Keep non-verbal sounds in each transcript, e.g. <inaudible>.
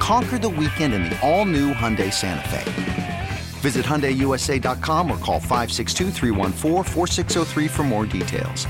Conquer the weekend in the all new Hyundai Santa Fe. Visit HyundaiUSA.com or call 562 for more details.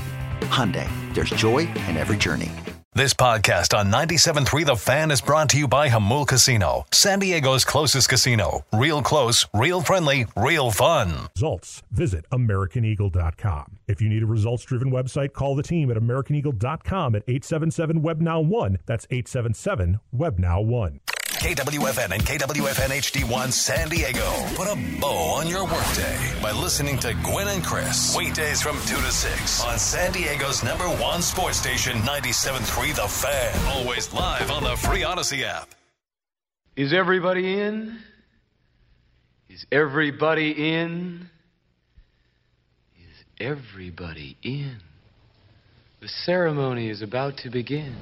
Hyundai, there's joy in every journey. This podcast on 97.3 The Fan is brought to you by Jamul Casino, San Diego's closest casino. Real close, real friendly, real fun. Results. Visit AmericanEagle.com. If you need a results driven website, call the team at AmericanEagle.com at 877 WebNow 1. That's 877 WebNow 1. KWFN and KWFN HD1 San Diego. Put a bow on your workday by listening to Gwynn and Chris. Weekdays from 2 to 6 on San Diego's number one sports station, 97.3 The Fan. Always live on the free Audacy app. Is everybody in? Is everybody in? Is everybody in? The ceremony is about to begin.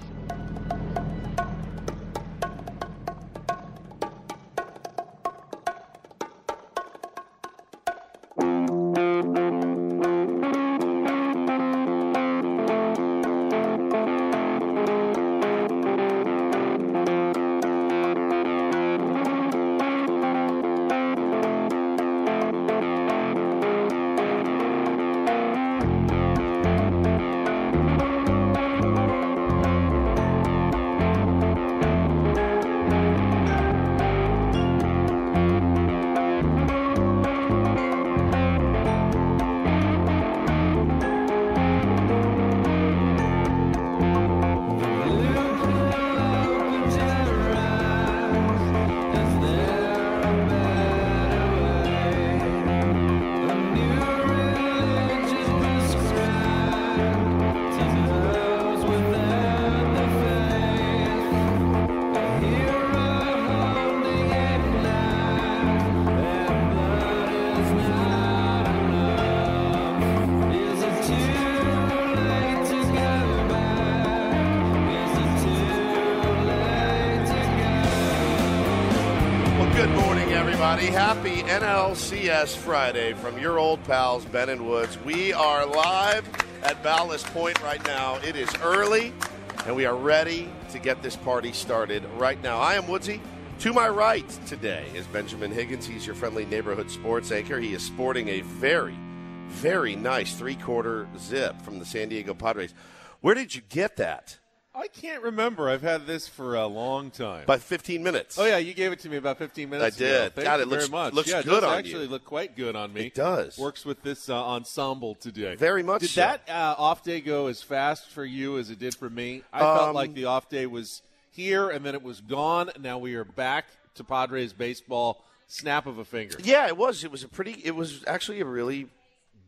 NLCS Friday from your old pals, Ben and Woods. We are live at Ballast Point right now. It is early, and we are ready to get this party started right now. I am Woodsy. To my right today is Benjamin Higgins. He's your friendly neighborhood sports anchor. He is sporting a very, very nice three quarter zip from the San Diego Padres. Where did you get that? I can't remember. I've had this for a long time. By 15 minutes. oh yeah, you gave it to me about 15 minutes I did. ago. Thank God, you it looks- very much. looks yeah, it good on actually you. look quite good on me. It does. Works with this uh, ensemble today. Very much Did so. that uh, off day go as fast for you as it did for me? I felt Um, like the off day was here and then it was gone. Now we are back to Padres baseball. Snap of a finger. Yeah, it was. It was a pretty. It was actually a really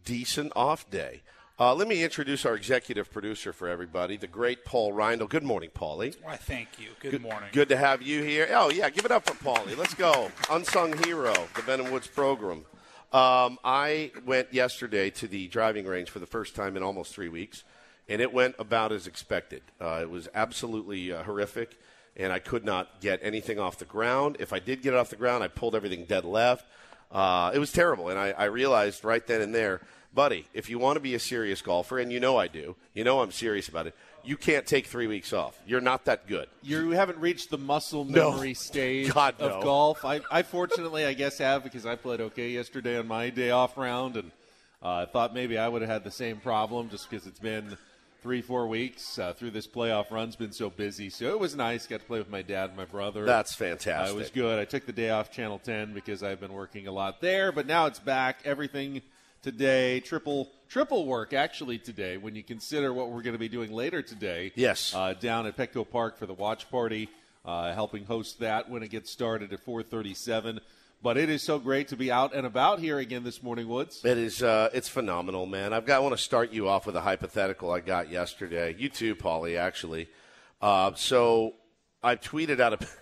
decent off day. Uh, let me introduce our executive producer for everybody, the great Paul Reindl. Good morning, Paulie. Why, thank you. Good, morning. Good to have you here. Oh yeah, give it up for Paulie. Let's go. <laughs> Unsung hero, the Ben and Woods program. Um, I went yesterday to the driving range for the first time in almost three weeks, and it went about as expected. Uh, it was absolutely uh, horrific, and I could not get anything off the ground. If I did get it off the ground, I pulled everything dead left. Uh, it was terrible, and I, I realized right then and there, buddy, if you want to be a serious golfer, and you know I do, you know I'm serious about it. You can't take three weeks off. You're not that good. You haven't reached the muscle No. memory stage <laughs> God, of no. golf. I, I fortunately, I guess, have because I played okay yesterday on my day off round, and uh, I thought maybe I would have had the same problem just because it's been three, four weeks uh, through this playoff run's been so busy. So it was nice. Got to play with my dad and my brother. That's Uh, fantastic. it was good. I took the day off Channel 10 because I've been working a lot there, but now it's back. Everything today, triple triple work actually today. When you consider what we're going to be doing later today, Yes. uh, down at Petco Park for the watch party, uh, helping host that when it gets started at 4:37. But it is so great to be out and about here again this morning, Woods. It is. Uh, it's phenomenal, man. I've got. I want to start you off with a hypothetical I got yesterday. You too, Paulie. Actually, uh, so I tweeted out a. <laughs>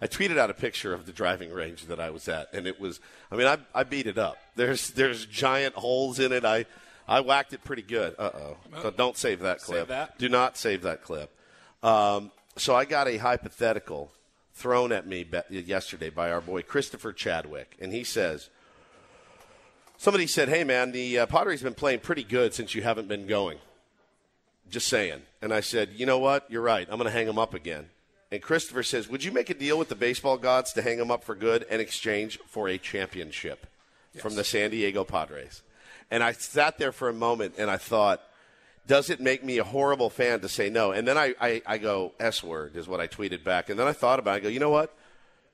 I tweeted out a picture of the driving range that I was at, and it was. I mean, I, I beat it up. There's there's giant holes in it. I I whacked it pretty good. Uh oh. So don't save that clip. Save that. Do not save that clip. Um, so I got a hypothetical thrown at me yesterday by our boy Christopher Chadwick, and he says. Somebody said, "Hey man, the uh, Padres been playing pretty good since you haven't been going." Just saying. And I said, "You know what? You're right. I'm going to hang them up again." And Christopher says, "Would you make a deal with the baseball gods to hang them up for good in exchange for a championship from the San Diego Padres?" And I sat there for a moment and I thought, does it make me a horrible fan to say no? And then I, I, I go, S word is what I tweeted back. And then I thought about it. I go, you know what?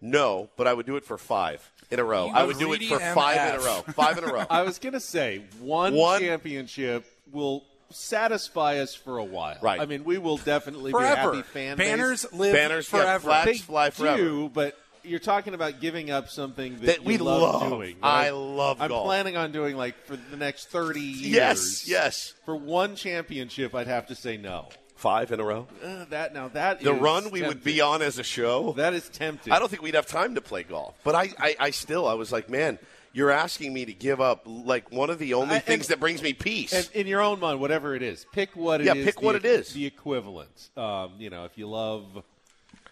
No, but I would do it for five in a row. You I would do it greedy for five in a row. Five in a row. <laughs> I was going to say one, One- championship will satisfy us for a while. Right. I mean, we will definitely Forever. be happy fan base. Banners live Banners, yeah, forever. flags They fly forever. do, but you're talking about giving up something that, That you we love, love. doing. I right? love I'm golf. planning on doing like for the next 30 years. Yes, yes. For one championship, I'd have to say no. Five in a row. Uh, that now that The is run we would be on as a show. That is tempting. I don't think we'd have time to play golf. But I, I, I still, I was like, man, you're asking me to give up like one of the only I- things and- that brings me peace. In your own mind, whatever it is, pick what it Yeah, is pick what the- it is. The equivalent. Um, you know, if you love,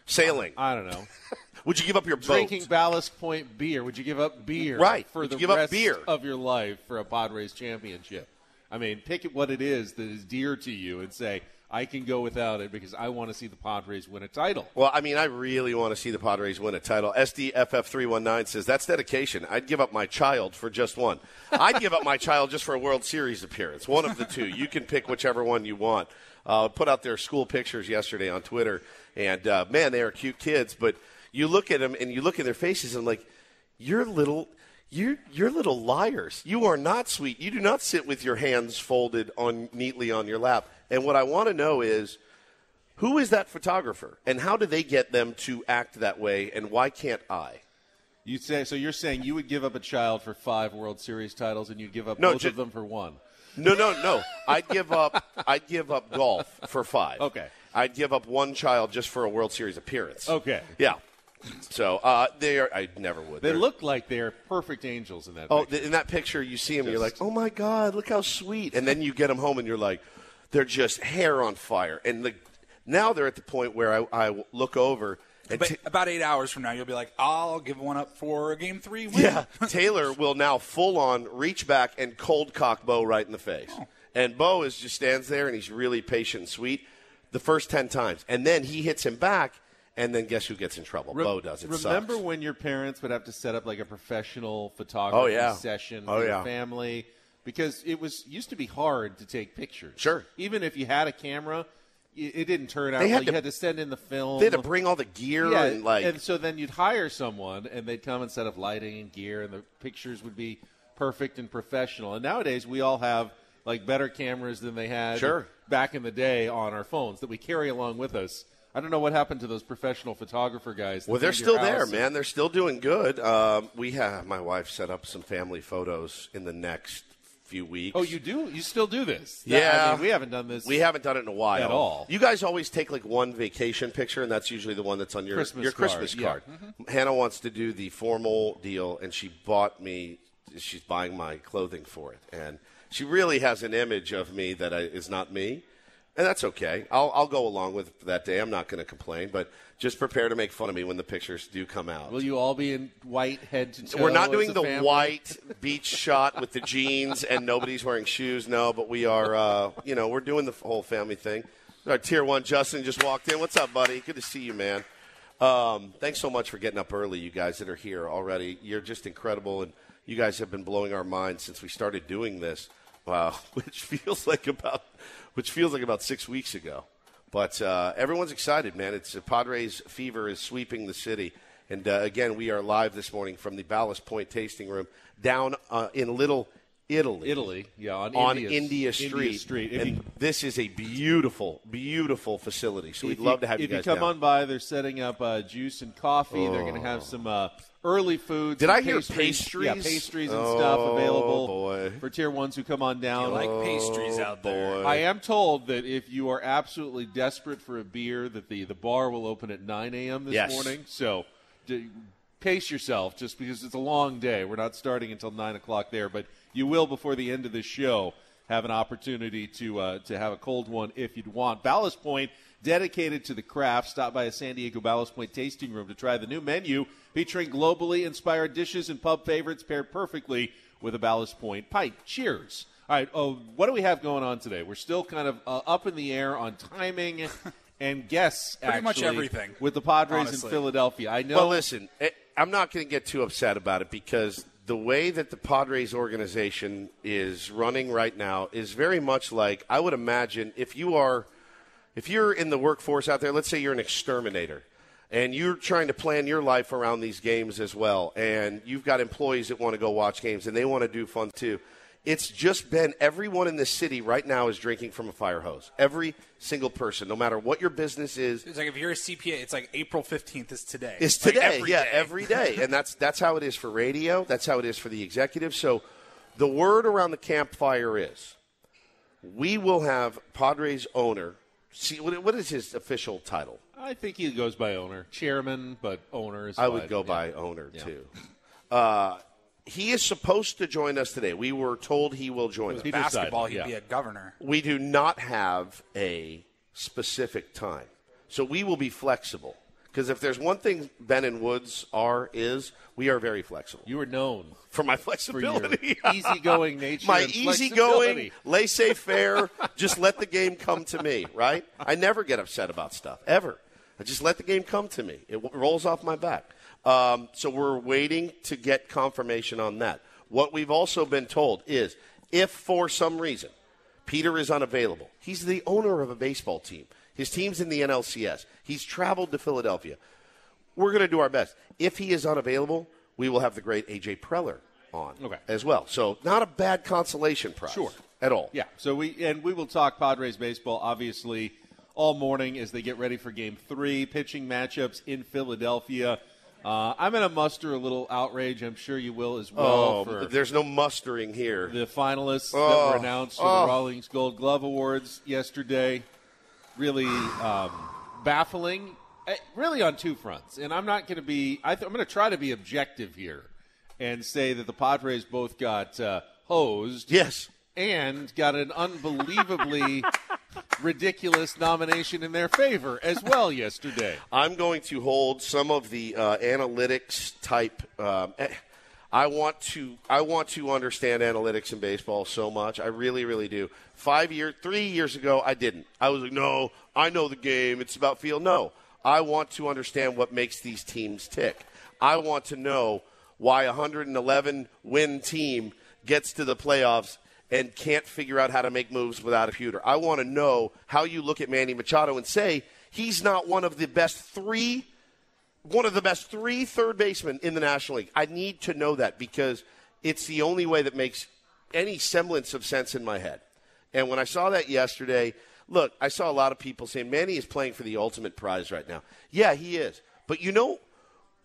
Sailing. I don't know, <laughs> Would you give up your boat? drinking Ballast Point beer, would you give up beer? Right. For Would the give up beer? of your life for a Padres championship? I mean, pick what it is that is dear to you and say, I can go without it because I want to see the Padres win a title. Well, I mean, I really want to see the Padres win a title. SDFF319 says that's dedication. I'd give up my child for just one. I'd give up my child just for a World Series appearance. One of the two. You can pick whichever one you want. Uh, put out their school pictures yesterday on Twitter, and uh, man, they are cute kids. But you look at them and you look at their faces, and like, you're little. You're, you're little liars. You are not sweet. You do not sit with your hands folded on neatly on your lap. And what I want to know is, who is that photographer, and how do they get them to act that way, and why can't I? You say so. You're saying you would give up a child for five World Series titles, and you'd give up No, both ju- of them for one. No, no, no. I'd give up. I'd give up golf for five. Okay. I'd give up one child just for a World Series appearance. Okay. Yeah. So uh, they are. I never would. They They're- look like they're perfect angels in that. Oh, picture. in that picture, you see them, you're like, oh my god, look how sweet. And then you get them home, and you're like, they're just hair on fire. And the, now they're at the point where I, I look over and But t- about eight hours from now, you'll be like, I'll give one up for a game three win. Yeah, <laughs> Taylor will now full on reach back and cold cock Bo right in the face. Oh. And Bo is just stands there and he's really patient and sweet the first 10 times. And then he hits him back, and then guess who gets in trouble? Re- Bo does. It Remember sucks. when your parents would have to set up like a professional oh, photography Oh, yeah. session Oh, for yeah. your family? Because it was used to be hard to take pictures. Sure. Even if you had a camera, it, didn't turn out. They had well. to- you had to send in the film. They had to bring all the gear yeah, and like. and so then you'd hire someone, and they'd come and set up lighting and gear, and the pictures would be perfect and professional. And nowadays, we all have like better cameras than they had Sure. back in the day on our phones that we carry along with us. I don't know what happened to those professional photographer guys. well, they're still there, man. They're still doing good. Um, we have my wife set up some family photos in the next few weeks. Oh, you do? You still do this? Yeah. I mean, we haven't done this. We haven't done it in a while At all. You guys always take like one vacation picture, and that's usually the one that's on your Christmas your card, Christmas yeah. card. Mm-hmm. Hannah wants to do the formal deal, and she bought me. She's buying my clothing for it, and she really has an image of me that I, is not me, and that's okay. I'll I'll go along with that day. I'm not going to complain, but just prepare to make fun of me when the pictures do come out. Will you all be in white head to toe? We're not doing the family? white <laughs> beach shot with the jeans and nobody's wearing shoes. No, but we are. Uh, you know, we're doing the whole family thing. Our tier one Justin just walked in. What's up, buddy? Good to see you, man. Um, thanks so much for getting up early, you guys that are here already. You're just incredible, and you guys have been blowing our minds since we started doing this. Wow, <laughs> which feels like about, which feels like about six weeks ago. But uh, everyone's excited, man. It's uh, Padres fever is sweeping the city, and uh, again, we are live this morning from the Ballast Point Tasting Room down uh, in Little Italy. Italy, yeah, on, on India, India Street. India Street. And you- this is a beautiful, beautiful facility. So we'd love to have you if you come down. on by, they're setting up uh, juice and coffee. They're going to have some uh, early foods. Did I hear pastries? Yeah, pastries? pastries and Oh, stuff available boy. for tier ones who come on down. You like pastries out there. boy. I am told that if you are absolutely desperate for a beer, that the, the bar will open at 9 a.m. this Yes. morning. So d- pace yourself just because it's a long day. We're not starting until nine o'clock there, but you will before the end of the show have an opportunity to uh, to have a cold one if you'd want. Ballast Point, dedicated to the craft. Stop by a San Diego Ballast Point tasting room to try the new menu featuring globally inspired dishes and pub favorites paired perfectly with a Ballast Point pint. Cheers. All right, oh, what do we have going on today? We're still kind of uh, up in the air on timing <laughs> and guess. Pretty much everything, with the Padres honestly. in Philadelphia. I know. Well, listen, eh, I'm not going to get too upset about it because the way that the Padres organization is running right now is very much like I would imagine if you are if you're in the workforce out there, let's say you're an exterminator and you're trying to plan your life around these games as well and you've got employees that want to go watch games and they want to do fun too. It's just been everyone in this city right now is drinking from a fire hose. Every single person, no matter what your business is, It's like if you're a CPA, it's like April 15th is today. it's Like, today, every yeah, day. every day, <laughs> and that's that's how it is for radio. That's how it is for the executive. So, the word around the campfire is, we will have Padres owner. See, what, what is his official title? I think he goes by owner, chairman, but owner is. I would fine. go Yeah. by owner Yeah. too. <laughs> Uh, he is supposed to join us today. We were told he will join us. With basketball, he'd yeah. be a governor. We do not have a specific time. So we will be flexible. Because if there's one thing Ben and Woods are, is we are very flexible. You are known For my for your flexibility. <laughs> easygoing nature. my and easygoing, laissez faire, just let the game come to me, right? I never get upset about stuff, ever. I just let the game come to me. It w- rolls off my back. Um, so we're waiting to get confirmation on that. What we've also been told is if for some reason Peter is unavailable, he's the owner of a baseball team. His team's in the NLCS. He's traveled to Philadelphia. We're going to do our best. If he is unavailable, we will have the great AJ Preller on Okay. as well. So not a bad consolation prize Sure. at all. Yeah. So we and we will talk Padres baseball obviously all morning as they get ready for Game Three, pitching matchups in Philadelphia. Uh, I'm going to muster a little outrage. I'm sure you will as well. Oh, for there's no mustering here. the finalists that Oh, were announced for oh. the Rawlings Gold Glove Awards yesterday. Really um, baffling, eh, really on two fronts. And I'm not going to be, I th- I'm going to try to be objective here and say that the Padres both got uh, hosed yes. and got an unbelievably <laughs> ridiculous nomination in their favor as well yesterday. <laughs> I'm going to hold some of the uh, analytics type. Um, eh, I want to. I want to understand analytics in baseball so much. I really, really do. Five years, three years ago, I didn't. I was like, no, I know the game. It's about feel. No, I want to understand what makes these teams tick. I want to know why a 111 win team gets to the playoffs and can't figure out how to make moves without a computer. I want to know how you look at Manny Machado and say he's not one of the best three, one of the best three third basemen in the National League. I need to know that because it's the only way that makes any semblance of sense in my head. And when I saw that yesterday, look, I saw a lot of people saying Manny is playing for the ultimate prize right now. Yeah, he is. But you know,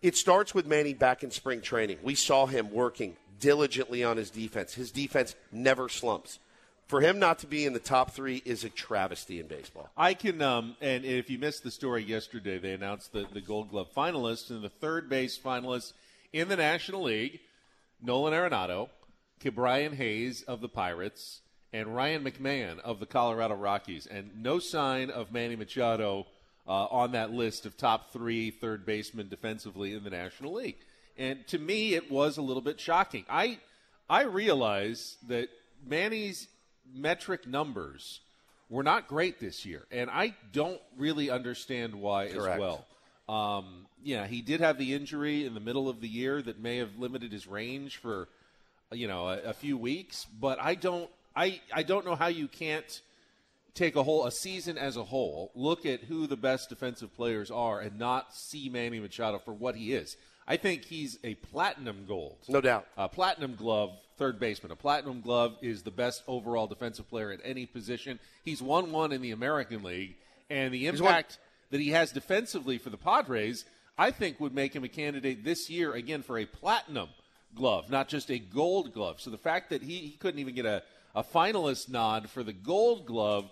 it starts with Manny back in spring training. We saw him working diligently on his defense. His defense never slumps. For him not to be in the top three is a travesty in baseball. I can, um, and if you missed the story yesterday, they announced the, the Gold Glove finalists and the third base finalists in the National League Nolan Arenado, Brian Hayes of the Pirates, and Ryan McMahon of the Colorado Rockies. And no sign of Manny Machado uh, on that list of top three third basemen defensively in the National League. And to me, it was a little bit shocking. I, I realize that Manny's metric numbers were not great this year, and I don't really understand why Correct. as well. Um, yeah, he did have the injury in the middle of the year that may have limited his range for, you know, a, a few weeks. But I don't, I, I don't know how you can't take a whole a season as a whole, look at who the best defensive players are, and not see Manny Machado for what he is. I think he's a platinum gold, No doubt. a platinum glove third baseman. A platinum glove is the best overall defensive player at any position. He's won one in the American League, and the impact that he has defensively for the Padres, I think, would make him a candidate this year again for a platinum glove, not just a gold glove. So the fact that he, he couldn't even get a, a finalist nod for the gold glove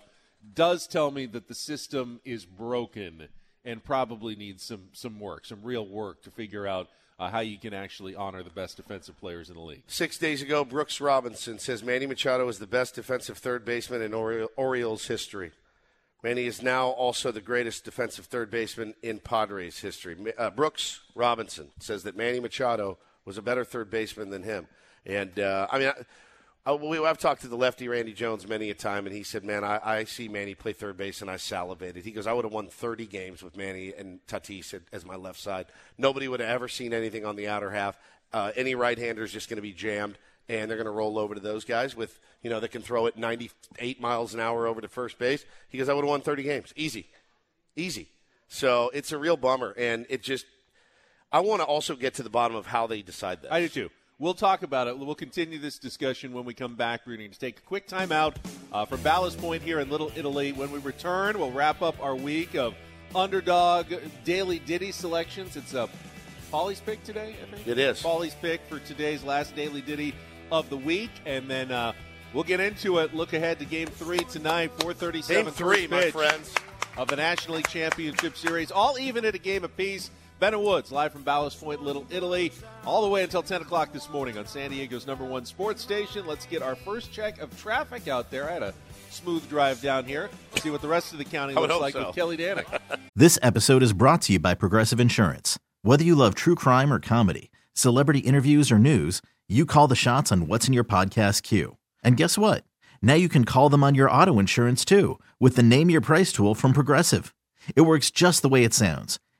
does tell me that the system is broken and probably needs some some work, some real work to figure out uh, how you can actually honor the best defensive players in the league. Six days ago, Brooks Robinson says Manny Machado is the best defensive third baseman in Ori- Orioles history. Manny is now also the greatest defensive third baseman in Padres history. Uh, Brooks Robinson says that Manny Machado was a better third baseman than him. And, uh, I mean, we, I've talked to the lefty Randy Jones many a time, and he said, Man, I, I see Manny play third base, and I salivated. He goes, I would have won 30 games with Manny and Tatis as my left side. Nobody would have ever seen anything on the outer half. Uh, any right hander is just going to be jammed and they're going to roll over to those guys with you know that can throw it 98 miles an hour over to first base. He goes, I would have won 30 games, easy, easy. So it's a real bummer, and it just. I want to also get to the bottom of how they decide that. I do too. We'll talk about it. We'll continue this discussion when we come back. We're going to take a quick time out uh, from Ballast Point here in Little Italy. When we return, we'll wrap up our week of underdog daily ditty selections. It's a Polly's pick today, I think. It is. Polly's pick for today's last daily ditty of the week, and then uh, we'll get into it. Look ahead to Game Three tonight, four thirty-seven. Game three, my friends, of the National League Championship Series, all even at a game apiece. Ben and Woods, live from Ballast Point, Little Italy, all the way until 10 o'clock this morning on San Diego's number one sports station. Let's get our first check of traffic out there. I had a smooth drive down here. Let's see what the rest of the county looks like so. with Kelly Danick. <laughs> this episode is brought to you by Progressive Insurance. Whether you love true crime or comedy, celebrity interviews or news, you call the shots on what's in your podcast queue. And guess what? Now you can call them on your auto insurance too with the Name Your Price tool from Progressive. It works just the way it sounds.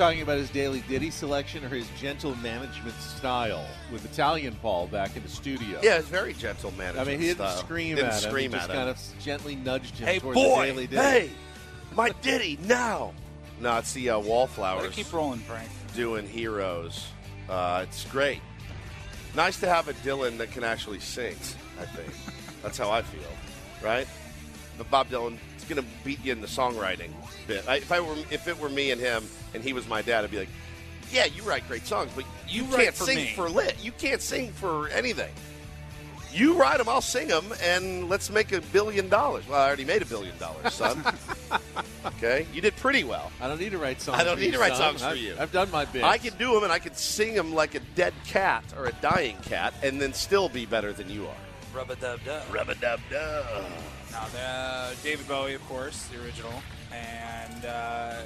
Talking about his daily ditty selection or his gentle management style with Italian Paul back in the studio? Yeah, it's very gentle management. I mean, he didn't style. scream didn't at him. Scream he just at kind him. of gently nudged him Hey, toward boy! the daily ditty. Hey, my ditty now. No, it's the uh, Wallflowers Keep rolling, Frank. doing Heroes. Uh, it's great. Nice to have a Dylan that can actually sing. I think that's how I feel, right? But Bob Dylan is going to beat you in the songwriting bit. I, if I were, if it were me and him, and he was my dad, I'd be like, "Yeah, you write great songs, but you, You can't for sing me." for lit. You can't sing for anything. You write them, I'll sing them, and let's make a billion dollars. Well, I already made a billion dollars, son. <laughs> okay, you did pretty well. I don't need to write songs. I don't for need you, to write son. songs for I've- you. I've done my bit. I can do them, and I can sing them like a dead cat or a dying cat, and then still be better than you are. Rub a dub dub. Rub a dub dub. Now, the, David Bowie, of course, the original, and uh,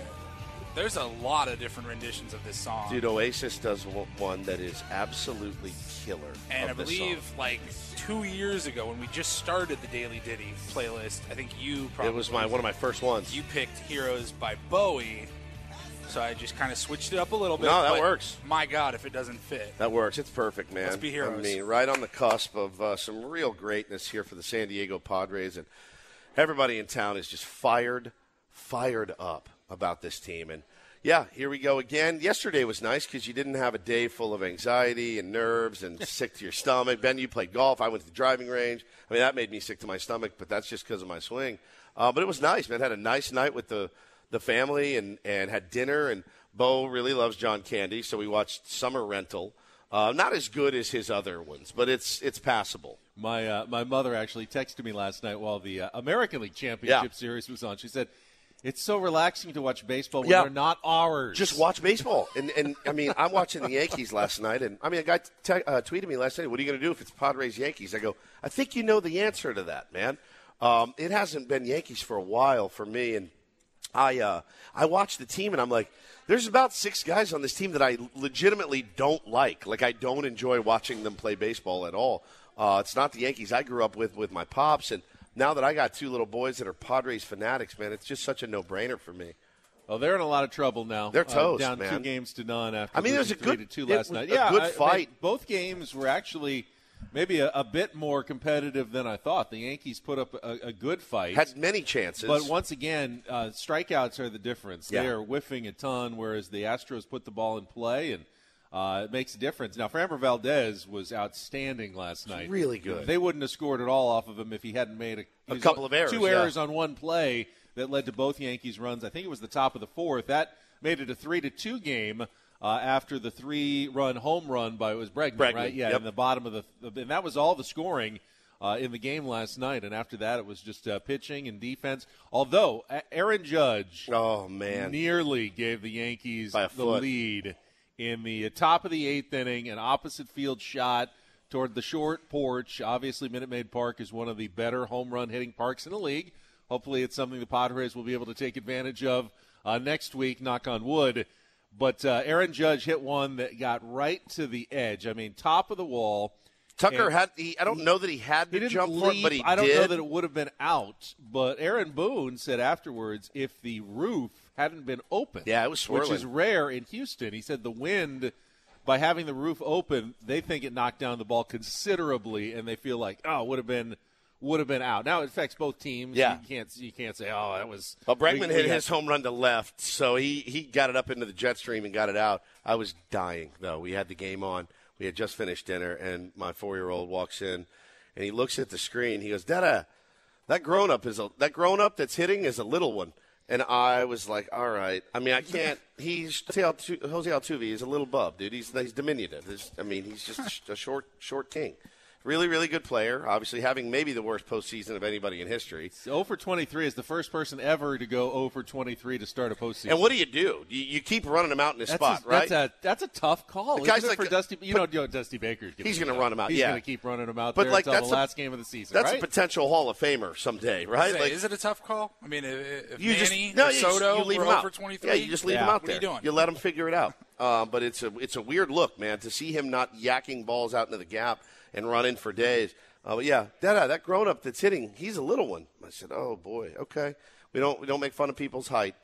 there's a lot of different renditions of this song. Dude, Oasis does one- that is absolutely killer. and I believe song. like two years ago when we just started the Daily Ditty playlist, I think you probably it was my one of my first ones. you picked Heroes by Bowie. So I just kind of switched it up a little bit. No, that works. My God, if it doesn't fit. That works. It's perfect, man. Let's be heroes. I mean, right on the cusp of uh, some real greatness here for the San Diego Padres, and everybody in town is just fired, fired up about this team. And yeah, here we go again. Yesterday was nice because you didn't have a day full of anxiety and nerves and <laughs> sick to your stomach. Ben, you played golf. I went to the driving range. I mean, that made me sick to my stomach, but that's just because of my swing. Uh, but it was nice, man. Had a nice night with the the family and and had dinner. And Bo really loves John Candy, so we watched Summer Rental. Uh, not as good as his other ones, but it's it's passable. My uh, my mother actually texted me last night while the uh, American League Championship Yeah. Series was on. She said, "It's so relaxing to watch baseball when Yeah. they're not ours." Just watch baseball. And, and I mean, I'm watching the Yankees last night, and I mean, a guy te- uh, tweeted me last night, "What are you going to do if it's Padres Yankees?" I go, "I think you know the answer to that, man. Um, it hasn't been Yankees for a while for me, and I uh, I watch the team, and I'm like." There's about six guys on this team that I legitimately don't like. Like I don't enjoy watching them play baseball at all. Uh, it's not the Yankees I grew up with with my pops, and now that I got two little boys that are Padres fanatics, man, it's just such a no-brainer for me. Oh, they're in a lot of trouble now. They're Uh, toast, down two games to none after I mean, there's a good- to two last night. a yeah, good I- I fight. mean, both games were actually maybe a, a bit more competitive than I thought. The Yankees put up a, a good fight. Had many chances, But once again, uh, strikeouts are the difference. They are whiffing a ton, whereas the Astros put the ball in play, and uh, it makes a difference. Now, Framber Valdez was outstanding last night. really good. They wouldn't have scored at all off of him if he hadn't made a, A couple of errors, Two yeah. errors on one play that led to both Yankees runs. I think it was the top of the fourth. That made it a three to two game. Uh, after the three-run home run by it was Bregman, Bregman, right? Yeah, yep. in the bottom of the, and that was all the scoring uh, in the game last night. And after that, it was just uh, pitching and defense. Although Aaron Judge, oh man, nearly gave the Yankees the lead in the top of the eighth inning, an opposite field shot toward the short porch. Obviously, Minute Maid Park is one of the better home run hitting parks in the league. Hopefully, it's something the Padres will be able to take advantage of uh, next week. Knock on wood. But uh, Aaron Judge hit one that got right to the edge. I mean, top of the wall. Tucker had. He, I don't know that he had he to didn't jump for it, but he I don't did. know that it would have been out. But Aaron Boone said afterwards, if the roof hadn't been open, Yeah, it was swirling. which is rare in Houston. He said the wind, by having the roof open, they think it knocked down the ball considerably, and they feel like oh, it would have been would have been out. Now it affects both teams. Yeah. you can't you can't say oh that was. Well, Bregman we- we hit got- his home run to left, so he, he got it up into the jet stream and got it out. I was dying, though. We had the game on. We had just finished dinner, and my four year old walks in, and he looks at the screen. He goes, Dada, that grown up is a that grown up that's hitting is a little one. And I was like, all right. I mean, I can't. <laughs> He's Jose Jose Altuve. He's a little bub, dude. He's he's diminutive. He's- I mean, he's just a short short king. Really, really good player. Obviously, having maybe the worst postseason of anybody in history. 0 for 23 is the first person ever to go 0 for 23 to start a postseason. And what do you do? You, you keep running him out in his That's spot, a, right? That's a that's a tough call. The guy's like for a- Dusty. You know, you know Dusty Baker's He's gonna that. run him out, He's yeah. going to keep running him out But there like until that's the a- last game of the season. That's right? a potential Hall of Famer someday, right? Say, Like is it a tough call? I mean, if, if you Manny just no, or you, just- Soto you leave him out. for 23, Yeah, you just leave Yeah. him out What are there. you doing? You let him figure it out. Uh, but it's a it's a weird look, man, to see him not yakking balls out into the gap and running for days. Uh, but yeah, Dada, that grown up that's hitting, he's a little one. I said, oh boy, okay. We don't we don't make fun of people's height.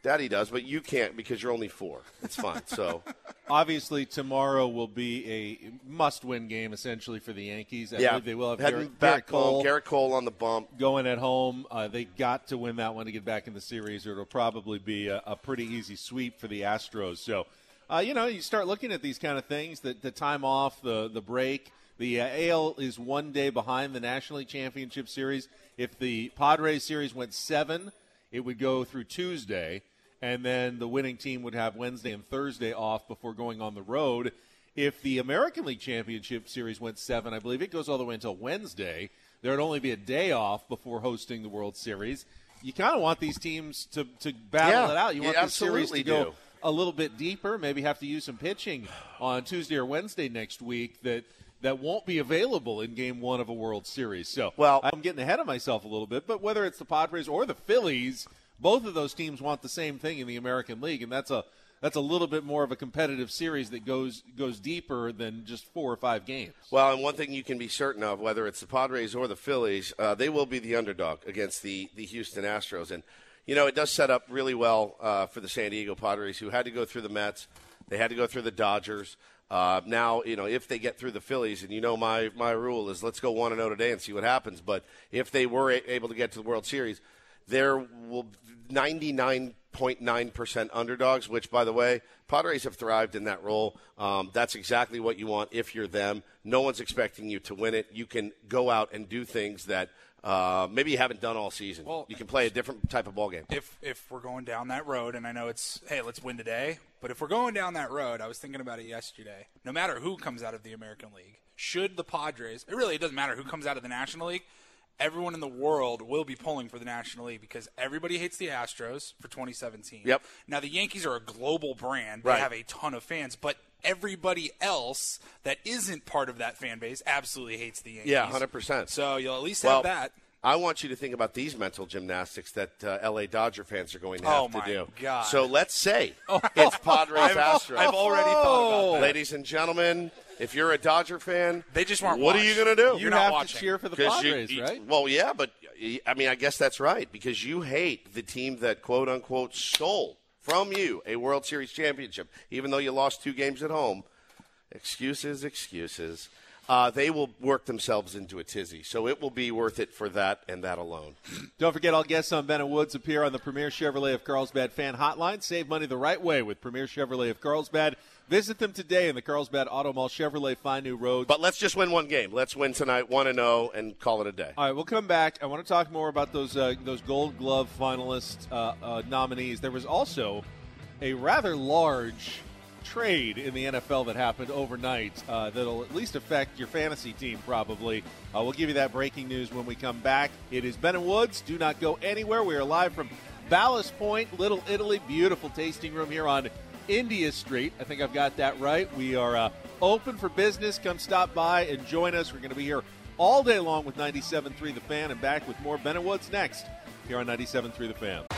Daddy does, but you can't because you're only four. It's fine. So <laughs> Obviously, tomorrow will be a must-win game essentially for the Yankees. I yeah, they will have heading Gerrit, back Gerrit Cole home. Gerrit Cole on the bump. going at home. Uh, they got to win that one to get back in the series, or it'll probably be a, a pretty easy sweep for the Astros. So. uh, you know, you start looking at these kind of things, the, the time off, the, the break. The uh, AL is one day behind the National League Championship Series. If the Padres series went seven, it would go through Tuesday, and then the winning team would have Wednesday and Thursday off before going on the road. If the American League Championship Series went seven, I believe it goes all the way until Wednesday. There would only be a day off before hosting the World Series. You kind of want these teams to, to battle Yeah, it out. You want the series to go do. a little bit deeper. Maybe have to use some pitching on Tuesday or Wednesday next week that that won't be available in Game One of a World Series. So, Well- I'm getting ahead of myself a little bit. But whether it's the Padres or the Phillies, both of those teams want the same thing in the American League, and that's a that's a little bit more of a competitive series that goes goes deeper than just four or five games. Well, and one thing you can be certain of, whether it's the Padres or the Phillies, uh, they will be the underdog against the, the Houston Astros. And, you know, it does set up really well uh, for the San Diego Padres, who had to go through the Mets. They had to go through the Dodgers. Uh, now, you know, if they get through the Phillies, and you know my, my rule is let's go 1 0 today and see what happens. But if they were a- able to get to the World Series, there will 99.9% underdogs, which, by the way, Padres have thrived in that role. Um, that's exactly what you want if you're them. No one's expecting you to win it. You can go out and do things that uh, maybe you haven't done all season. Well- you can play a different type of ball game. if if we're going down that road, and I know it's hey, let's win today, but if we're going down that road, I was thinking about it yesterday. No matter who comes out of the American League, should the Padres, it really doesn't matter who comes out of the National League. Everyone in the world will be pulling for the National League because everybody hates the Astros for 2017. Yep. Now the Yankees are a global brand; they Right. have a ton of fans, but everybody else that isn't part of that fan base absolutely hates the Yankees. Yeah, 100%. So you'll at least well, have that. I want you to think about these mental gymnastics that uh, LA Dodger fans are going to Oh, have to my do. God. So let's say <laughs> it's Padres I've, Astros. I've already thought about that. Ladies and gentlemen, if you're a Dodger fan, They just weren't What are you going to do? You You're not have watching. to cheer for the 'Cause you- Padres, you- right? Well, yeah, but I mean, I guess that's right because you hate the team that quote unquote stole from you a World Series championship, even though you lost two games at home. Excuses, excuses. Uh, they will work themselves into a tizzy, so it will be worth it for that and that alone. Don't forget, all guests on Ben and Woods appear on the Premier Chevrolet of Carlsbad fan hotline. Save money the right way with Premier Chevrolet of Carlsbad. Visit them today in the Carlsbad Auto Mall. Chevrolet find new roads. But let's just win one game. Let's win tonight, one and zero, and call it a day. All right, we'll come back. I want to talk more about those uh, those Gold Glove finalist uh, uh, nominees. There was also a rather large trade in the NFL that happened overnight uh, that'll at least affect your fantasy team. Probably. Uh, we'll give you that breaking news when we come back. It is Ben and Woods. Do not go anywhere. We are live from Ballast Point, Little Italy. Beautiful tasting room here on India Street. I think I've got that right. We are uh, open for business. Come stop by and join us. We're going to be here all day long with 97.3 The Fan and back with more Ben and Woods next here on 97.3 The Fan.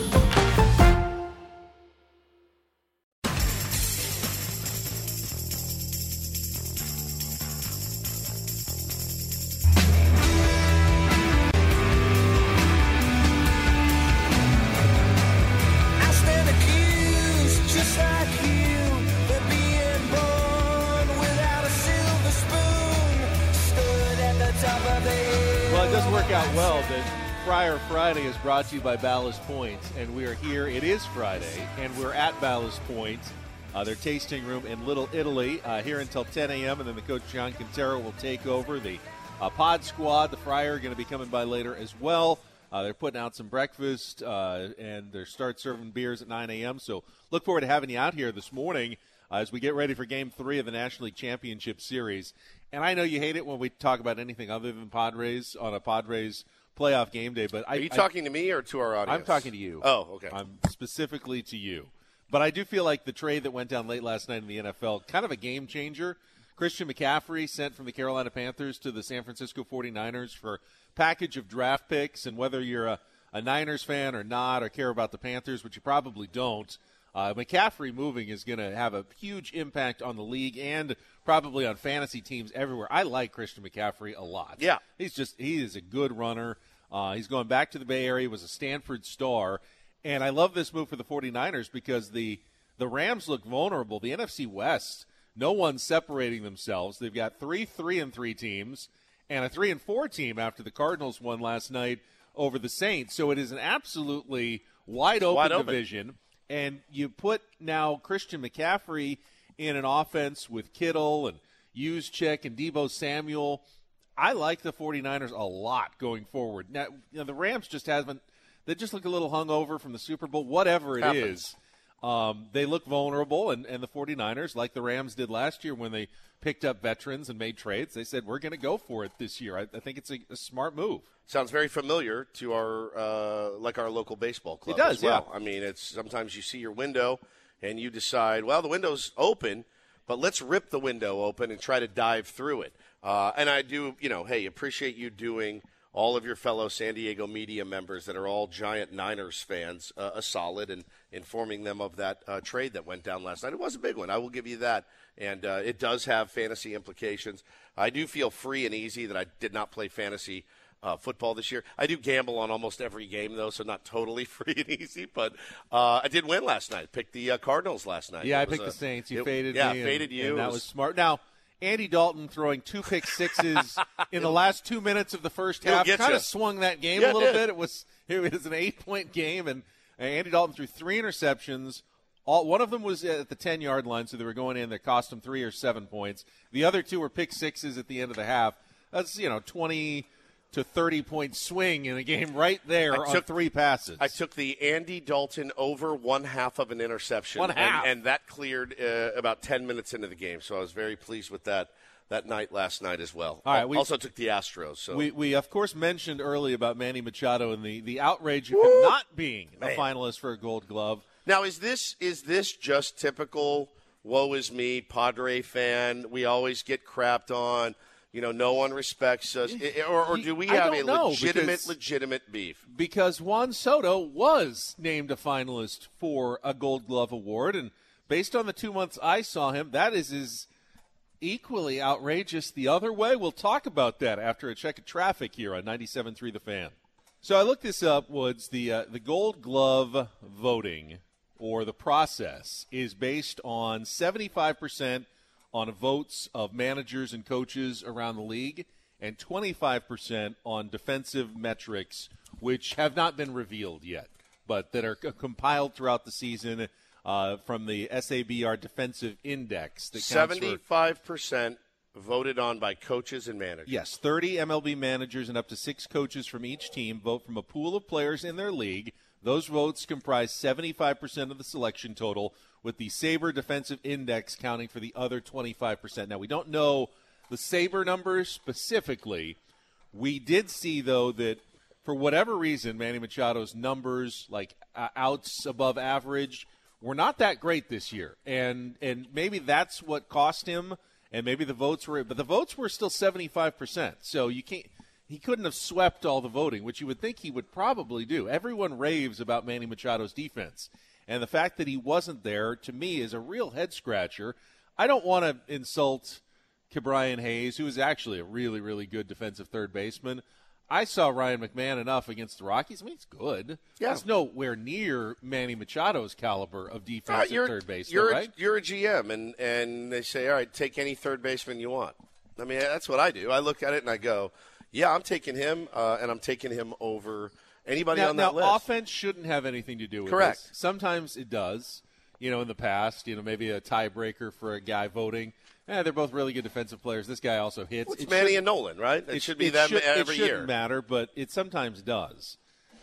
Brought to you by Ballast Point, and we are here. It is Friday, and we're at Ballast Point, uh, their tasting room in Little Italy, uh, here until 10 a.m. And then the coach John Kentera will take over. The uh, Pod Squad, the Friar, are going to be coming by later as well. Uh, they're putting out some breakfast, uh, and they start serving beers at 9 a.m. So look forward to having you out here this morning uh, as we get ready for Game Three of the National League Championship Series. And I know you hate it when we talk about anything other than Padres on a Padres playoff game day. But Are I, you I- talking to me or to our audience? I'm talking to you. Oh, okay. I'm specifically to you. But I do feel like the trade that went down late last night in the NFL, kind of a game changer. Christian McCaffrey sent from the Carolina Panthers to the San Francisco 49ers for a package of draft picks. And whether you're a, a Niners fan or not, or care about the Panthers, which you probably don't, uh, McCaffrey moving is going to have a huge impact on the league and probably on fantasy teams everywhere. I like Christian McCaffrey a lot. Yeah. He's just, he is a good runner. Uh, he's going back to the Bay Area, was a Stanford star. And I love this move for the 49ers because the, the Rams look vulnerable. The NFC West, no one's separating themselves. They've got three three and three teams and a three and four team after the Cardinals won last night over the Saints. So it is an absolutely wide open, Wide open. And you put now Christian McCaffrey in an offense with Kittle and Juszczyk and Deebo Samuel. I like the 49ers a lot going forward. Now, you know, the Rams just haven't they just look a little hungover from the Super Bowl, whatever it is. Um, they look vulnerable, and, and the 49ers, like the Rams did last year when they picked up veterans and made trades, they said, we're going to go for it this year. I, I think it's a, a smart move. Sounds very familiar to our uh, like our local baseball club. It does, well. I mean, it's sometimes you see your window and you decide, well, the window's open, but let's rip the window open and try to dive through it. Uh, and I do, you know, hey, appreciate you doing all of your fellow San Diego media members that are all giant Niners fans uh, a solid and informing them of that uh, trade that went down last night. It was a big one. I will give you that. And uh, it does have fantasy implications. I do feel free and easy that I did not play fantasy uh, football this year. I do gamble on almost every game, though, so not totally <laughs> free and easy. But uh, I did win last night. Picked the uh, Cardinals last night. Yeah, It I picked a- the Saints. You it- faded yeah, me. and- faded you. and that was- was smart. Now, Andy Dalton throwing two pick sixes <laughs> in the last two minutes of the first half kind of swung that game Yeah, a little it bit. It was it was an eight point game, and Andy Dalton threw three interceptions. All one of them was at the ten yard line, so they were going in that cost him three or seven points. The other two were pick sixes at the end of the half. That's you know twenty to thirty point swing in a game right there I on took- three passes. I took the Andy Dalton over one half of an interception. One and- half. And, that cleared uh, about 10 minutes into the game. So I was very pleased with that that night last night as well. All right, we- also took the Astros. So We, we of course mentioned early about Manny Machado and the, the outrage of him not being a finalist for a Gold Glove. Now, is this is this just typical? Woe is me, Padre fan. We always get crapped on. You know, no one respects us. Or, or do we have a know, legitimate, because- legitimate beef? because Juan Soto was named a finalist for a Gold Glove award, and based on the two months I saw him, that is is equally outrageous the other way. We'll talk about that after a check of traffic here on 97.3 The Fan. So I looked this up, Woods. The uh, the Gold Glove voting or the process is based on 75% on votes of managers and coaches around the league and 25% on defensive metrics which have not been revealed yet but that are c- compiled throughout the season uh, from the SABR defensive index that Seventy-five percent voted on by coaches and managers. Yes, 30 MLB managers and up to six coaches from each team vote from a pool of players in their league. Those votes comprise 75% of the selection total, with the SABR Defensive Index counting for the other 25%. Now, we don't know the SABR numbers specifically. We did see, though, that for whatever reason, Manny Machado's numbers, like uh, outs above average, were not that great this year, and and maybe that's what cost him. And maybe the votes were, but the votes were still seventy five percent. So you can't. He couldn't have swept all the voting, which you would think he would probably do. Everyone raves about Manny Machado's defense, and the fact that he wasn't there to me is a real head scratcher. I don't want to insult Ke'Bryan Hayes, who is actually a really, really good defensive third baseman. I saw Ryan McMahon enough against the Rockies. I mean, he's good. Yeah. He's nowhere near Manny Machado's caliber of Uh, defense you're, at third base, you're, right? a, you're a GM, and, and they say, all right, take any third baseman you want. I mean, that's what I do. I look at it and I go, Yeah, I'm taking him, uh, and I'm taking him over anybody now, on that now, list. offense shouldn't have anything to do with Correct. this. Sometimes it does. You know, in the past, you know, maybe a tiebreaker for a guy voting. Eh, they're both really good defensive players. This guy also hits. Well, it's It Manny and Nolan, right? It, should be it them should- every it shouldn't year. matter, but it sometimes does.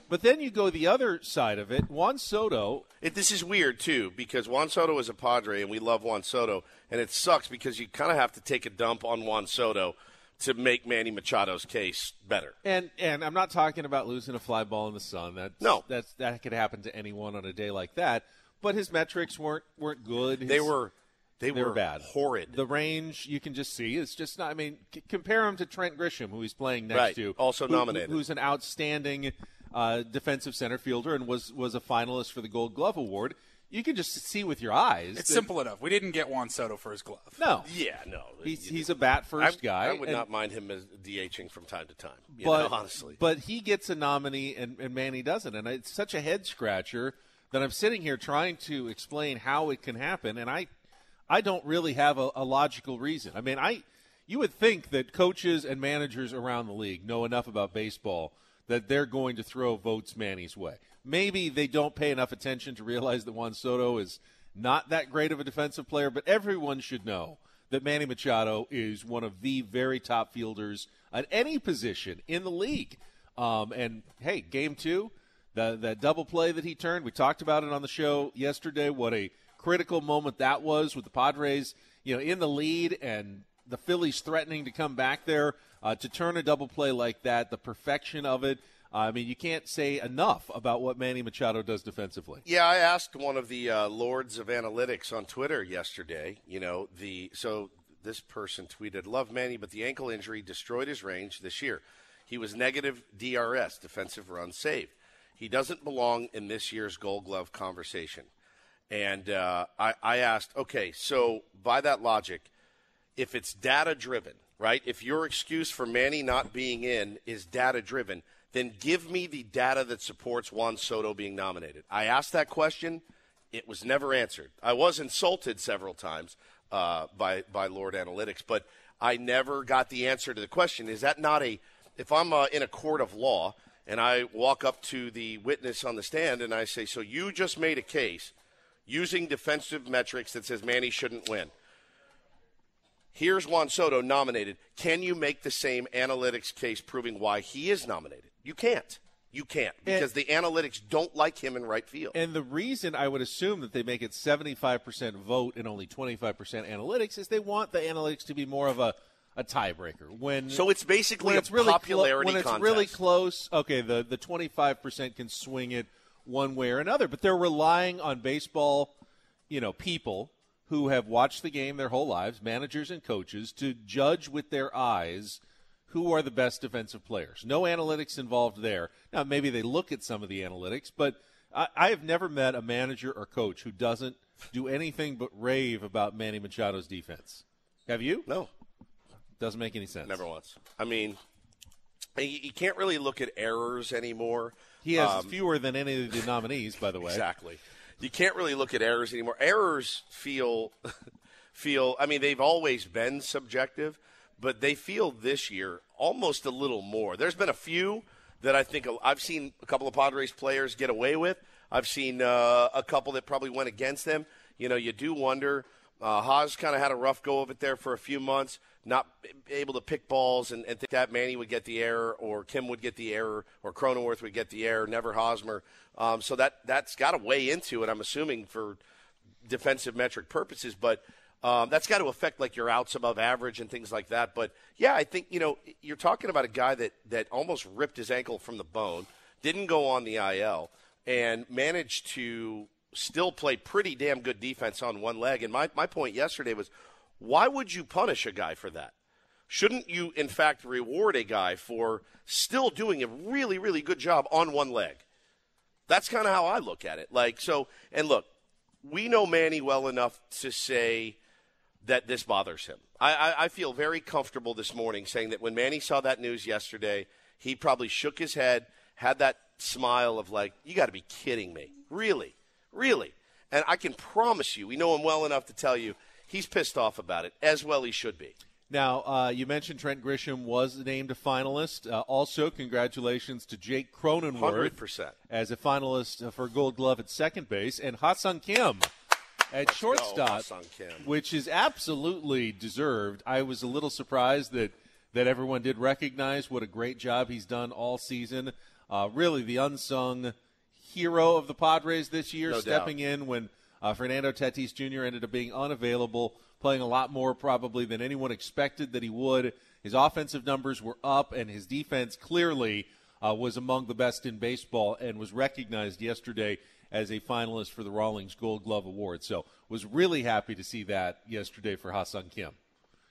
But then you go the other side of it. Juan Soto. It, this is weird too because Juan Soto is a Padre, and we love Juan Soto, and it sucks because you kind of have to take a dump on Juan Soto to make Manny Machado's case better. And and I'm not talking about losing a fly ball in the sun. That's, No. that's that could happen to anyone on a day like that. But his metrics weren't weren't good. They His- were they, were were bad, horrid. The range you can just see is just not. I mean, c- compare him to Trent Grisham, who he's playing next Right, to, also who- nominated. who's an outstanding uh, defensive center fielder and was was a finalist for the Gold Glove award. You can just see with your eyes. It's that- simple enough. We didn't get Juan Soto for his glove. No, Yeah, no. he's he's a bat first I, guy. I would and- not mind him as DHing from time to time. You but know, <laughs> honestly, but he gets a nominee and, and Manny doesn't, and it's such a head scratcher that I'm sitting here trying to explain how it can happen, and I I don't really have a, a logical reason. I mean, I you would think that coaches and managers around the league know enough about baseball that they're going to throw votes Manny's way. Maybe they don't pay enough attention to realize that Juan Soto is not that great of a defensive player, but everyone should know that Manny Machado is one of the very top fielders at any position in the league. Um, and hey, game two, the that double play that he turned, we talked about it on the show yesterday. What a critical moment that was with the Padres, you know, in the lead and the Phillies threatening to come back there uh, to turn a double play like that. The perfection of it. I mean, you can't say enough about what Manny Machado does defensively. Yeah, I asked one of the uh, lords of analytics on Twitter yesterday. You know, the so this person tweeted, "Love Manny, but the ankle injury destroyed his range this year. He was negative DRS, defensive run saved. He doesn't belong in this year's Gold Glove conversation." And uh, I, I asked, okay, so by that logic, if it's data driven, right? If your excuse for Manny not being in is data driven, then give me the data that supports Juan Soto being nominated. I asked that question. It was never answered. I was insulted several times uh, by, by Lord Analytics, but I never got the answer to the question. Is that not a, if I'm uh, in a court of law and I walk up to the witness on the stand and I say, so you just made a case using defensive metrics that says Manny shouldn't win. Here's Juan Soto nominated. Can you make the same analytics case proving why he is nominated? You can't. You can't because the analytics don't like him in right field. And the reason I would assume that they make it 75% vote and only 25% analytics is they want the analytics to be more of a, a tiebreaker. When So it's basically it's really clo- popularity when it's contest. really close, okay, the, the 25% can swing it one way or another, but they're relying on baseball, you know, people who have watched the game their whole lives, managers and coaches, to judge with their eyes who are the best defensive players. No analytics involved there. Now, maybe they look at some of the analytics, but I, I have never met a manager or coach who doesn't do anything but rave about Manny Machado's defense. Have you? No. Doesn't make any sense. Never once. I mean, you can't really look at errors anymore. He has Um, fewer than any of the nominees, by the way. <laughs> Exactly. You can't really look at errors anymore. Errors feel <laughs> feel I mean they've always been subjective, but they feel this year almost a little more. There's been a few that I think I've seen a couple of Padres players get away with. I've seen uh, a couple that probably went against them. You know, you do wonder. Uh, Hoz kind of had a rough go of it there for a few months, not able to pick balls, and, and think that Manny would get the error, or Kim would get the error, or Cronenworth would get the error, never Hosmer. Um, so that that's got to weigh into it. I'm assuming for defensive metric purposes, but um, that's got to affect like your outs above average and things like that. But yeah, I think you know you're talking about a guy that that almost ripped his ankle from the bone, didn't go on the IL, and managed to still play pretty damn good defense on one leg. And my my point yesterday was, why would you punish a guy for that? Shouldn't you, in fact, reward a guy for still doing a really, really good job on one leg? That's kind of how I look at it. Like, so, and look, we know Manny well enough to say that this bothers him. I, I, I feel very comfortable this morning saying that when Manny saw that news yesterday, he probably shook his head, had that smile of like, you got to be kidding me. Really? Really? And I can promise you, we know him well enough to tell you he's pissed off about it, as well he should be. Now, uh, you mentioned Trent Grisham was named a finalist. Uh, also, congratulations to Jake Cronenworth 100%. as a finalist for Gold Glove at second base, and Ha-Seong Kim at Let's shortstop, Kim. which is absolutely deserved. I was a little surprised that that everyone did recognize what a great job he's done all season. Uh, really, the unsung hero of the Padres this year, No stepping in when uh, Fernando Tatis Jr. ended up being unavailable, playing a lot more probably than anyone expected that he would. His offensive numbers were up, and his defense clearly uh, was among the best in baseball and was recognized yesterday as a finalist for the Rawlings Gold Glove Award. So was really happy to see that yesterday for Ha-Seong Kim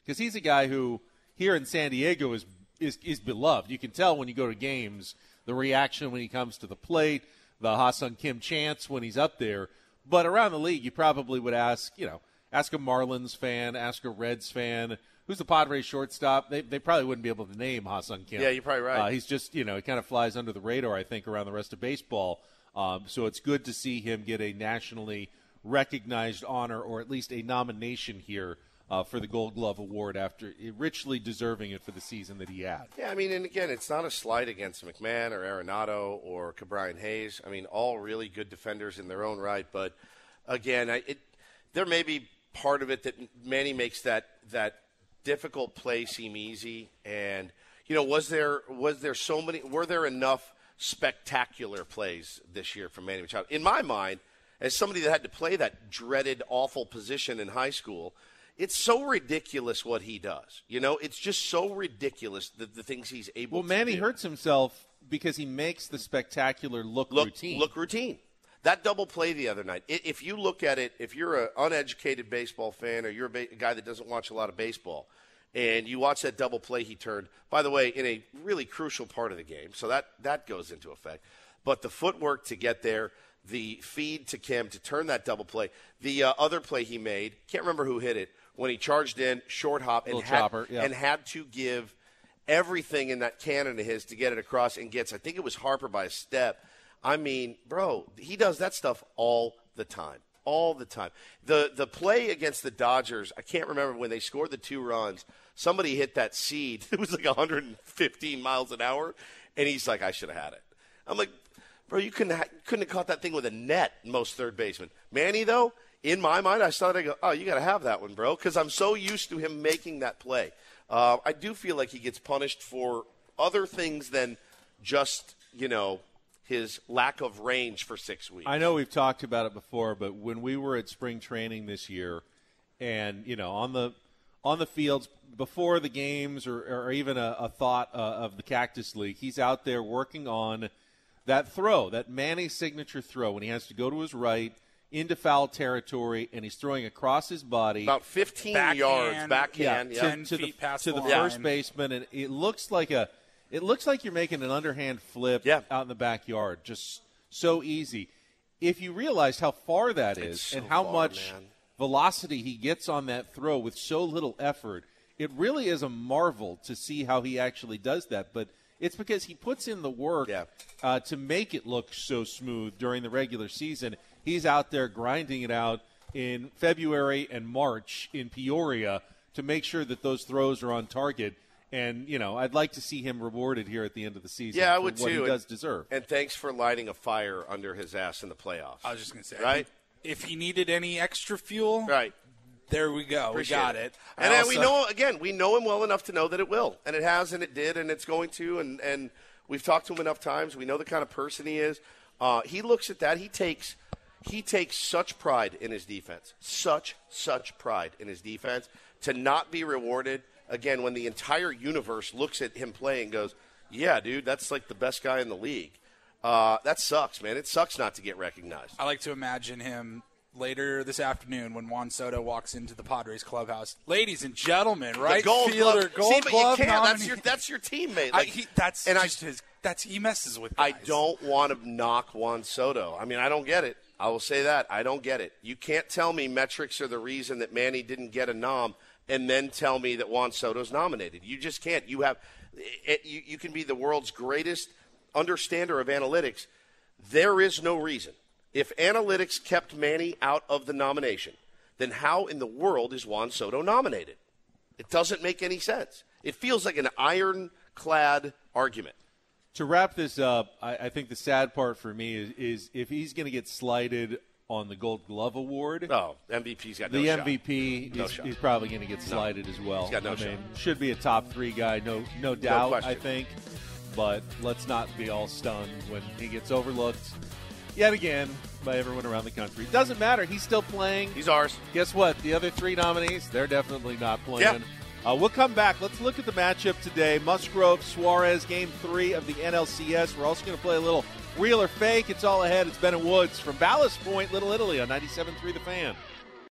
because he's a guy who here in San Diego is, is is beloved. You can tell when you go to games the reaction when he comes to the plate, the Ha-Seong Kim chants when he's up there. But around the league, you probably would ask, you know, ask a Marlins fan, ask a Reds fan, who's the Padres shortstop. They, they probably wouldn't be able to name Ha-Seong Kim. Yeah, you're probably right. Uh, he's just, you know, he kind of flies under the radar, I think, around the rest of baseball. Um, so it's good to see him get a nationally recognized honor, or at least a nomination here uh, for the Gold Glove Award after richly deserving it for the season that he had. Yeah, I mean, and again, it's not a slight against McMahon or Arenado or Ke'Bryan Hayes. I mean, all really good defenders in their own right. But again, I, it, there may be part of it that Manny makes that that difficult play seem easy. And you know, was there was there so many? Were there enough spectacular plays this year from Manny Machado? In my mind, as somebody that had to play that dreaded, awful position in high school. It's so ridiculous what he does. You know, it's just so ridiculous the, the things he's able to do. Well, Manny do. hurts himself because he makes the spectacular look, look routine. Look routine. That double play the other night. If you look at it, if you're an uneducated baseball fan or you're a, ba- a guy that doesn't watch a lot of baseball, and you watch that double play he turned, by the way, in a really crucial part of the game, so that that goes into effect. But the footwork to get there, the feed to Kim to turn that double play, the uh, other play he made, can't remember who hit it when he charged in short hop and had, chopper, yeah. and had to give everything in that cannon of his to get it across and gets I think it was Harper by a step. I mean, bro, he does that stuff all the time. All the time. The the play against the Dodgers, I can't remember when they scored the two runs. Somebody hit that seed. <laughs> It was like 115 miles an hour, and he's like, "I should have had it." I'm like, "Bro, you couldn't ha- couldn't have caught that thing with a net." Most third basemen. Manny though, in my mind, I started to go, "Oh, you got to have that one, bro," because I'm so used to him making that play. Uh, I do feel like he gets punished for other things than just you know his lack of range for six weeks. I know we've talked about it before, but when we were at spring training this year, and you know on the on the fields before the games, or, or even a, a thought uh, of the Cactus League, he's out there working on that throw, that Manny signature throw, when he has to go to his right into foul territory, and he's throwing across his body about 15 Backhand, yards backhand. yeah, Yeah, to, to the, past to the the first baseman, and it looks like a it looks like you're making an underhand flip Yeah. out in the backyard, just so easy. If you realized how far that is so and how far, much man. velocity he gets on that throw with so little effort, it really is a marvel to see how he actually does that. But it's because he puts in the work Yeah. uh, to make it look so smooth during the regular season. He's out there grinding it out in February and March in Peoria to make sure that those throws are on target. And you know, I'd like to see him rewarded here at the end of the season. yeah, I for would what too. He does and, deserve. And thanks for lighting a fire under his ass in the playoffs. I was just going to say, Right? If he needed any extra fuel, right. there we go. Appreciate we got it. I And then we know again, we know him well enough to know that it will, and it has, and it did, and it's going to, and and we've talked to him enough times. We know the kind of person he is. Uh, he looks at that. He takes he takes such pride in his defense, such such pride in his defense to not be rewarded again when the entire universe looks at him play and goes, "Yeah, dude, that's like the best guy in the league." Uh, that sucks, man. It sucks not to get recognized. I like to imagine him later this afternoon when Juan Soto walks into the Padres clubhouse. Ladies and gentlemen, right the gold fielder, gold See, but glove you can't. That's your that's your teammate. I, he, that's and I just his. That's he messes with. I don't want to knock Juan Soto. I mean, I don't get it. I will say that. I don't get it. You can't tell me metrics are the reason that Manny didn't get a nom and then tell me that Juan Soto's nominated. You just can't. You have it, you, you can be the world's greatest understander of analytics. There is no reason. If analytics kept Manny out of the nomination, then how in the world is Juan Soto nominated? It doesn't make any sense. It feels like an ironclad argument. To wrap this up, I, I think the sad part for me is, is if he's going to get slighted on the Gold Glove Award. Oh, MVP's got no the shot. MVP No is, shot. is probably going to get slighted as well. He's got no I shot. mean, should be a top three guy, no no doubt. I think, but let's not be all stunned when he gets overlooked yet again by everyone around the country. Doesn't matter. He's still playing. He's ours. Guess what? The other three nominees, they're definitely not playing. Uh, we'll come back. Let's look at the matchup today. Musgrove Suarez, game three of the NLCS. We're also going to play a little real or fake. It's all ahead. It's Ben and Woods from Ballast Point, Little Italy on 97.3 The Fan.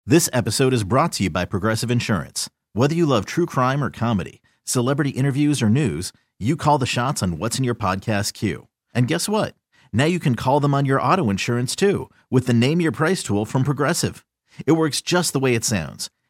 This episode is brought to you by Progressive Insurance. Whether you love true crime or comedy, celebrity interviews or news, you call the shots on what's in your podcast queue. And guess what? Now you can call them on your auto insurance too with the Name Your Price tool from Progressive. It works just the way it sounds.